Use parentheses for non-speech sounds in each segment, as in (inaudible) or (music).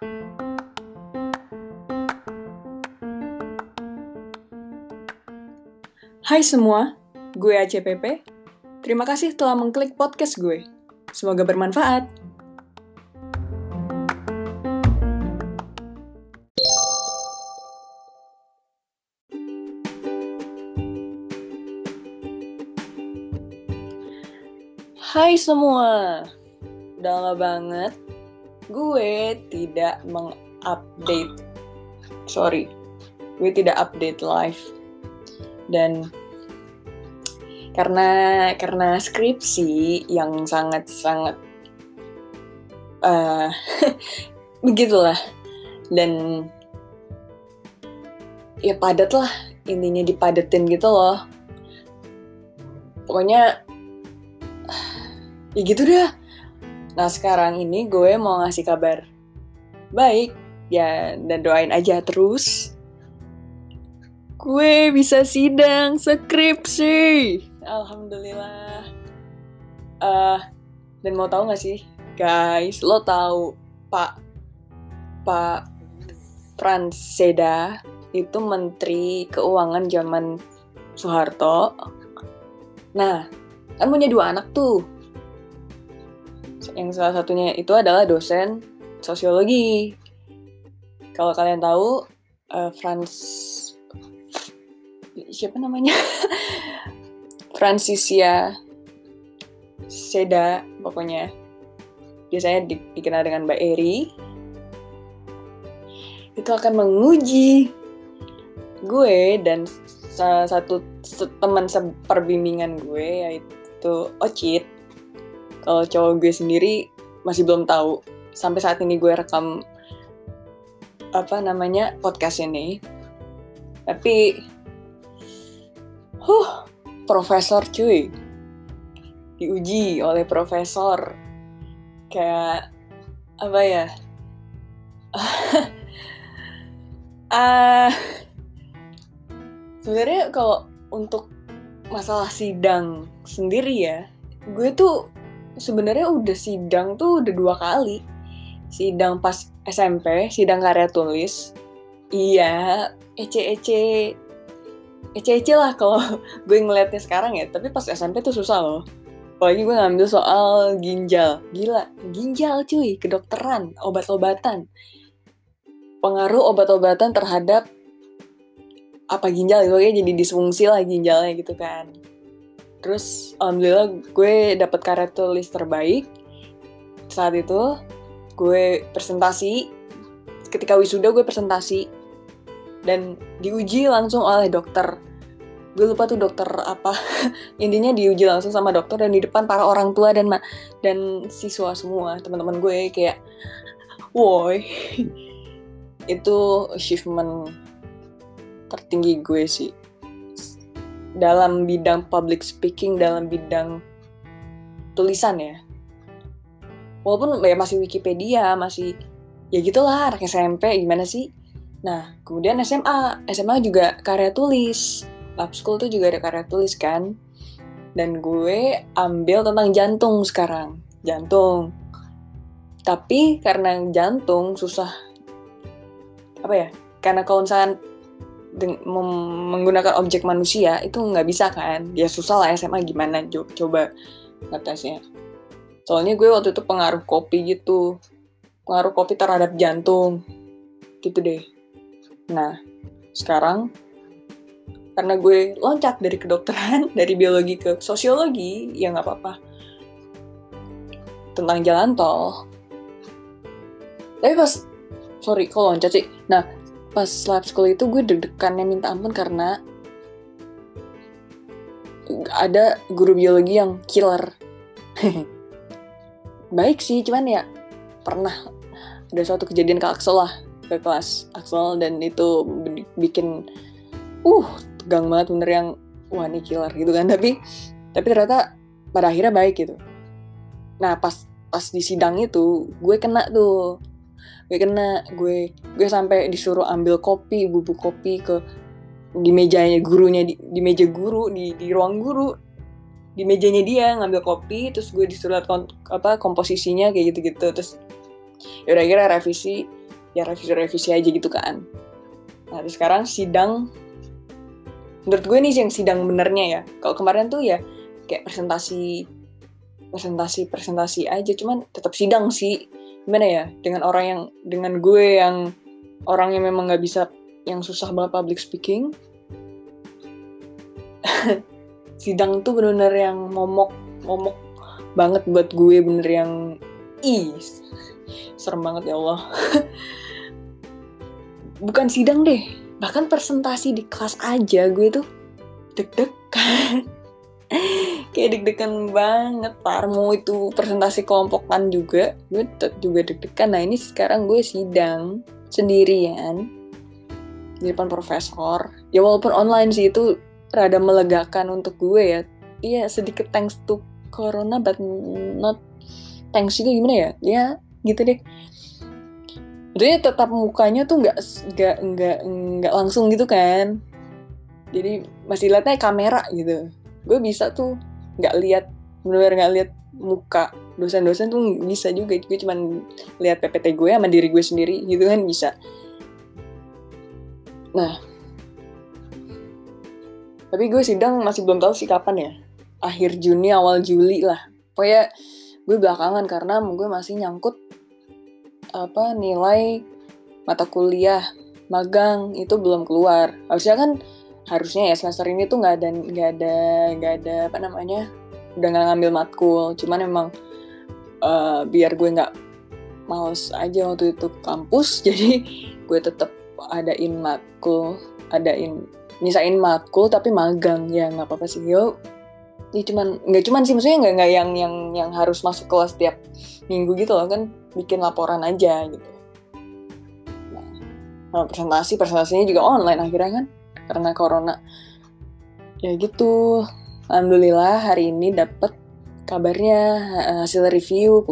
Hai semua, gue ACPP. Terima kasih telah mengklik podcast gue. Semoga bermanfaat. Hai semua, udah lama banget gue tidak mengupdate, sorry, gue tidak update live. Dan karena karena skripsi yang sangat sangat uh, begitulah. Dan ya padat lah intinya dipadetin gitu loh. Pokoknya ya gitu dah nah sekarang ini gue mau ngasih kabar baik. Ya dan doain aja terus. Gue bisa sidang skripsi. Alhamdulillah. Uh, dan mau tahu gak sih guys lo tahu pak pak Frans Seda itu menteri keuangan zaman Soeharto? Nah kan punya dua anak tuh yang salah satunya itu adalah dosen sosiologi. Kalau kalian tahu uh, Frans siapa namanya? (laughs) Francisia Seda pokoknya. Biasanya di, dikenal dengan Mbak Eri. Itu akan menguji gue dan salah satu teman seperbimbingan gue yaitu Ocit kalau cowok gue sendiri masih belum tahu. Sampai saat ini gue rekam apa namanya podcast ini. Tapi huh profesor cuy. Diuji oleh profesor. Kayak apa ya? Uh, (laughs) sebenarnya kalau untuk masalah sidang sendiri ya gue tuh sebenarnya udah sidang tuh udah dua kali. Sidang pas SMP sidang karya tulis. Iya ece ece ece-ece lah kalau (laughs) gue ngeliatnya sekarang ya. Tapi pas SMP tuh susah loh. Apalagi gue ngambil soal ginjal. Gila ginjal cuy kedokteran obat-obatan. Pengaruh obat-obatan terhadap apa ginjal itu ya jadi disfungsi lah ginjalnya gitu kan terus alhamdulillah gue dapet karya tulis terbaik saat itu. Gue presentasi. Ketika wisuda gue presentasi. Dan diuji langsung oleh dokter. Gue lupa tuh dokter apa. (laughs) Intinya diuji langsung sama dokter dan di depan para orang tua dan dan siswa semua teman-teman gue kayak woi. (laughs) Itu achievement tertinggi gue sih dalam bidang public speaking dalam bidang tulisan ya walaupun ya masih Wikipedia masih ya gitulah anak SMP gimana sih Nah, kemudian SMA. SMA juga karya tulis. Lab School tuh juga ada karya tulis kan. Dan gue ambil tentang jantung sekarang. Jantung. Tapi karena jantung susah. Apa ya? Karena kalau misalkan menggunakan objek manusia itu nggak bisa kan. Ya susah lah SMA gimana coba ngetesnya. Soalnya gue waktu itu pengaruh kopi gitu. Pengaruh kopi terhadap jantung. Gitu deh. Nah, sekarang karena gue loncat dari kedokteran, (laughs) dari biologi ke sosiologi, ya nggak apa-apa. Tentang jalan tol. Tapi pas, sorry, kalau loncat sih. Pas lab school itu gue deg-degannya minta ampun karena ada guru biologi yang killer. (laughs) Baik sih, cuman ya pernah ada suatu kejadian kaksel lah ke kelas Axel dan itu bikin uh tegang banget bener yang wah ini killer gitu kan. Tapi tapi ternyata pada akhirnya baik gitu. Nah pas pas di sidang itu gue kena tuh gue kena gue gue sampai disuruh ambil kopi bubuk kopi ke di mejanya gurunya di, di meja guru di di ruang guru. Di mejanya dia ngambil kopi terus gue disuruh lihat kom, apa komposisinya kayak gitu gitu terus ya udah kira revisi ya revisi-revisi aja gitu kan. Nah terus sekarang sidang menurut gue nih yang sidang benernya ya. Kalau kemarin tuh ya kayak presentasi presentasi presentasi aja cuman tetap sidang sih gimana ya? Dengan orang yang dengan gue yang orang memang nggak bisa yang susah banget public speaking. (laughs) Sidang tuh bener-bener yang momok momok banget buat gue bener yang ih serem banget ya Allah. (laughs) Bukan sidang deh bahkan presentasi di kelas aja gue tuh deg-degan (laughs) kayak deg-degan banget parmu itu presentasi kelompokan juga gue juga deg-degan. Nah ini sekarang gue sidang sendirian di depan profesor. Ya walaupun online sih itu rada melegakan untuk gue ya. Iya sedikit thanks to corona but not thanks juga gimana ya? Ya gitu deh. Jadi tetap mukanya tuh nggak nggak nggak nggak langsung gitu kan? Jadi masih liatnya kamera gitu gue bisa tuh nggak lihat benar nggak lihat muka dosen-dosen tuh bisa juga. Gue cuman lihat PPT gue sama diri gue sendiri gitu kan bisa. Nah. Tapi gue sidang masih belum tahu sih kapan ya. Akhir Juni awal Juli lah. Pokoknya gue belakangan karena gue masih nyangkut apa nilai mata kuliah magang itu belum keluar. Harusnya kan harusnya ya semester ini tuh nggak ada nggak ada nggak ada apa namanya udah nggak ngambil matkul. Cuman emang uh, biar gue nggak males aja waktu itu kampus (laughs) jadi gue tetap adain matkul adain nyisain matkul tapi magang. Ya nggak apa-apa sih. Yo ini cuman nggak cuman sih maksudnya nggak nggak yang yang yang harus masuk kelas tiap minggu gitu loh. Kan bikin laporan aja gitu. Nah presentasi presentasinya juga online akhirnya kan karena corona. Ya gitu. Alhamdulillah hari ini dapet kabarnya hasil review.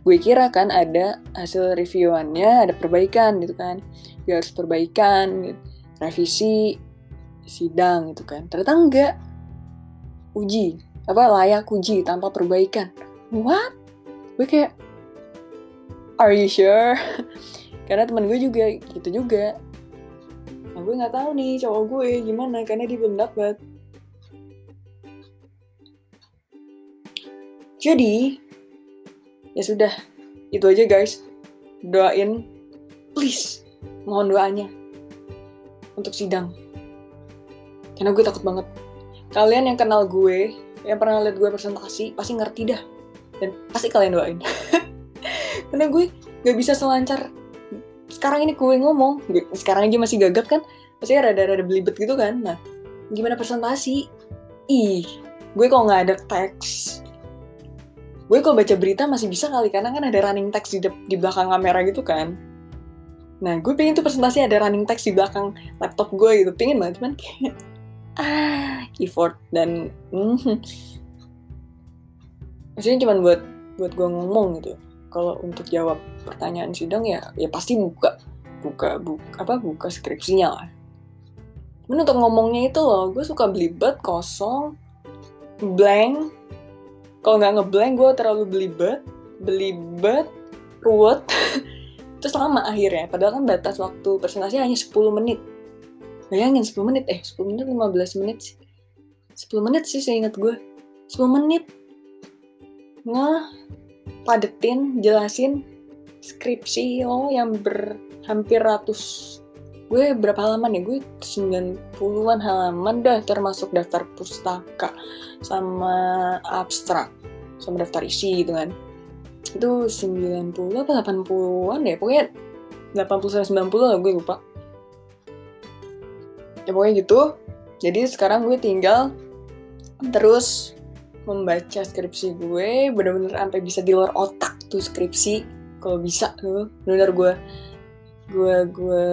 Gue kira kan ada hasil reviewannya ada perbaikan gitu kan. Gue harus perbaikan revisi sidang gitu kan. Ternyata enggak. Uji apa layak uji tanpa perbaikan. What? Gue kayak are you sure? (laughs) Karena teman gue juga gitu juga gue nggak tahu nih cowok gue gimana karena dia belum dapat jadi ya sudah itu aja guys. Doain please mohon doanya untuk sidang. Karena gue takut banget. Kalian yang kenal gue yang pernah lihat gue presentasi pasti ngerti dah. Dan pasti kalian doain. (laughs) Karena gue gak bisa selancar sekarang ini gue ngomong sekarang aja masih gagap kan pasti rada-rada belibet gitu kan. Nah gimana presentasi? Ih gue kok nggak ada teks. Gue kalau baca berita masih bisa kali karena kan ada running text di, di belakang kamera gitu kan. Nah gue pengen tuh presentasi ada running text di belakang laptop gue gitu. Pengen banget cuman kayak (laughs) ah effort dan mm, (laughs) maksudnya cuma buat buat gue ngomong gitu kalau untuk jawab pertanyaan sidang ya ya pasti buka buka buka apa buka skripsinya lah. Cuman untuk ngomongnya itu loh gue suka belibet kosong blank. Kalau nggak ngeblank gue terlalu belibet belibet ruwet. (laughs) Terus lama akhirnya padahal kan batas waktu presentasi hanya 10 menit. Bayangin 10 menit eh 10 menit 15 menit sih? 10 menit sih saya ingat gue 10 menit. Nah padetin, jelasin skripsi lo yang berhampir ratus gue berapa halaman ya? Gue 90-an halaman dah termasuk daftar pustaka sama abstrak sama daftar isi gitu kan. Itu 90 apa 80-an ya? Pokoknya 80 90 lah gue lupa. Ya pokoknya gitu. Jadi sekarang gue tinggal terus membaca skripsi gue bener-bener sampai bisa di luar otak tuh skripsi kalau bisa tuh bener gue gue gue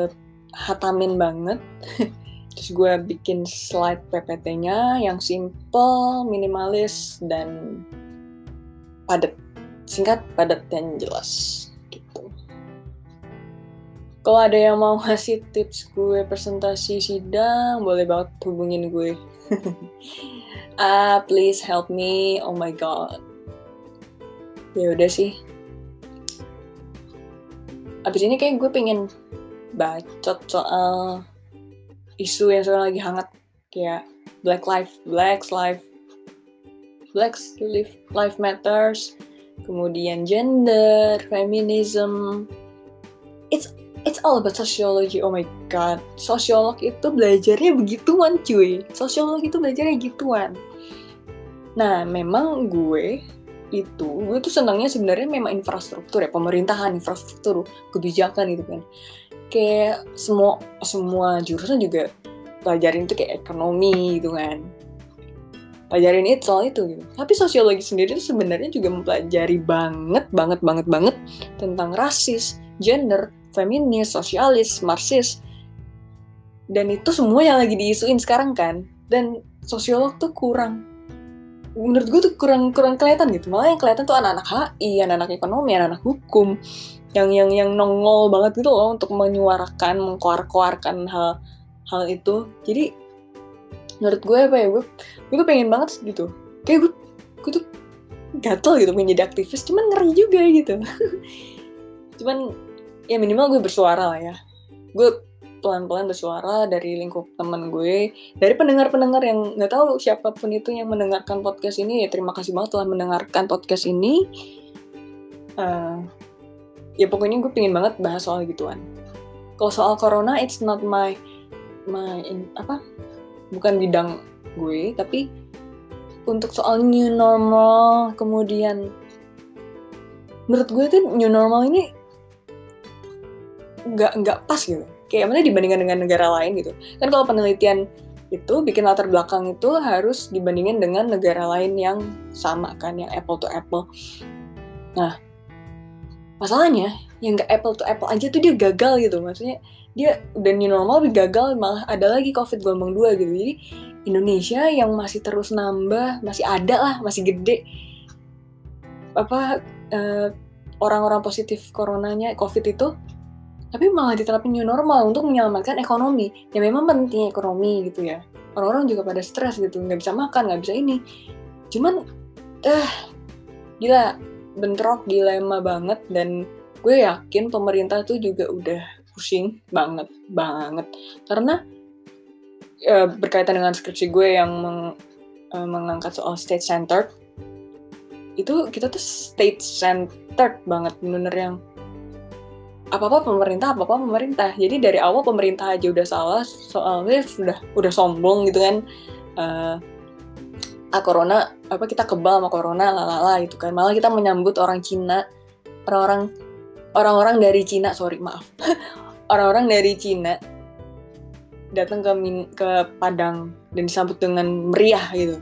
hatamin banget (laughs) terus gue bikin slide PPT-nya yang simple, minimalis dan padat singkat, padat dan jelas gitu. Kalau ada yang mau ngasih tips gue presentasi sidang, boleh banget hubungin gue. (laughs) ah please help me. Oh my god. Ya udah sih. Abis ini kayak gue pengen bacot soal isu yang sekarang lagi hangat. Kayak Black Life, Black Life, Black Life, Life Matters, kemudian gender, feminism. It's it's all about sociology. Oh my god, sosiolog itu belajarnya begituan cuy. Sosiolog itu belajarnya gituan. Nah, memang gue itu gue tuh senangnya sebenarnya memang infrastruktur ya pemerintahan infrastruktur kebijakan gitu kan kayak semua semua jurusan juga pelajarin itu kayak ekonomi gitu kan pelajarin itu soal itu gitu tapi sosiologi sendiri itu sebenarnya juga mempelajari banget banget banget banget tentang rasis gender feminis sosialis marxis. Dan itu semua yang lagi diisuin sekarang kan. Dan sosiolog tuh kurang. Menurut gue tuh kurang kurang kelihatan gitu. Malah yang kelihatan tuh anak-anak HI anak-anak ekonomi anak-anak hukum. Yang yang yang nongol banget gitu loh untuk menyuarakan mengkoar-koarkan hal hal itu. Jadi menurut gue apa ya gue gue tuh pengen banget gitu. Kayak gue gue tuh gatel gitu pengen jadi aktivis. Cuman ngeri juga gitu. (laughs) Cuman ya minimal gue bersuara lah ya. Gue pelan-pelan bersuara dari lingkup teman gue. Dari pendengar-pendengar yang nggak tahu siapa pun itu yang mendengarkan podcast ini ya terima kasih banget telah mendengarkan podcast ini. Uh, ya pokoknya gue pengen banget bahas soal gituan. Kalau soal corona it's not my my in, apa? Bukan bidang gue tapi untuk soal new normal kemudian menurut gue tuh new normal ini nggak nggak pas gitu. Kayak mana dibandingkan dengan negara lain gitu. Kan kalau penelitian itu bikin latar belakang itu harus dibandingin dengan negara lain yang sama kan yang apple to apple. Nah masalahnya yang gak apple to apple aja tuh dia gagal gitu. Maksudnya dia udah new normal gagal malah ada lagi covid gelombang dua gitu. Jadi Indonesia yang masih terus nambah masih ada lah masih gede. Apa eh, orang-orang positif coronanya covid itu tapi malah diterapin new normal untuk menyelamatkan ekonomi. Ya memang penting ekonomi gitu ya. Orang-orang juga pada stres gitu nggak bisa makan nggak bisa ini. Cuman eh gila bentrok dilema banget dan gue yakin pemerintah tuh juga udah pusing banget banget. Karena e, berkaitan dengan skripsi gue yang meng, e, mengangkat soal state centered itu kita tuh state centered banget bener yang apa apa pemerintah apa apa pemerintah. Jadi dari awal pemerintah aja udah salah soalnya sudah udah sombong gitu kan. Uh, corona apa kita kebal sama corona lalala gitu kan. Malah kita menyambut orang Cina orang-orang orang-orang dari Cina sorry maaf. (laughs) Orang-orang dari Cina datang ke Min ke Padang dan disambut dengan meriah gitu.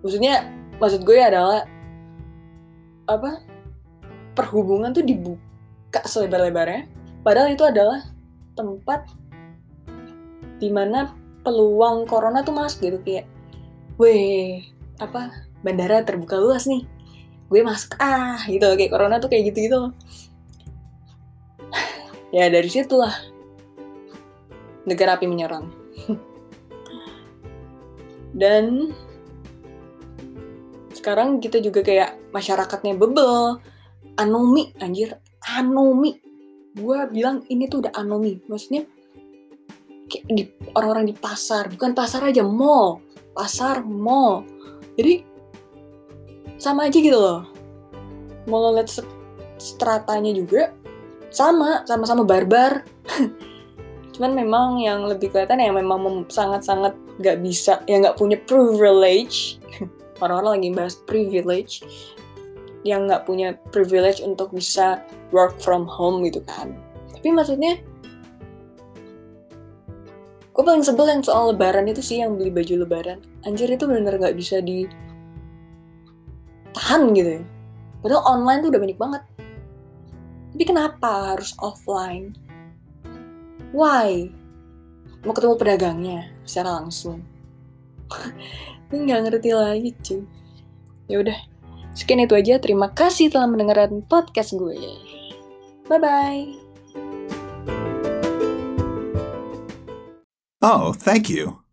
Maksudnya maksud gue adalah apa perhubungan tuh dibuka selebar-lebarnya. Padahal itu adalah tempat di mana peluang corona tuh masuk gitu kayak weh apa bandara terbuka luas nih gue masuk ah gitu kayak corona tuh kayak gitu gitu (sighs) ya dari situlah negara api menyerang (laughs) dan sekarang kita juga kayak masyarakatnya bebel anomi anjir anomi gue bilang ini tuh udah anomi maksudnya kayak di orang-orang di pasar bukan pasar aja mall pasar, mall. Jadi sama aja gitu loh. Mau lihat stratanya juga sama, sama-sama barbar. (laughs) Cuman memang yang lebih kelihatan yang memang sangat-sangat gak bisa, yang gak punya privilege. (laughs) Orang-orang lagi bahas privilege. Yang gak punya privilege untuk bisa work from home gitu kan. Tapi maksudnya gue paling sebel yang soal lebaran itu sih yang beli baju lebaran. Anjir itu bener-bener gak bisa di tahan gitu ya. Padahal online tuh udah banyak banget. Tapi kenapa harus offline? Why? Mau ketemu pedagangnya secara langsung. (laughs) Ini nggak ngerti lagi cuy. Ya udah sekian itu aja. Terima kasih telah mendengarkan podcast gue. Bye bye Oh, thank you.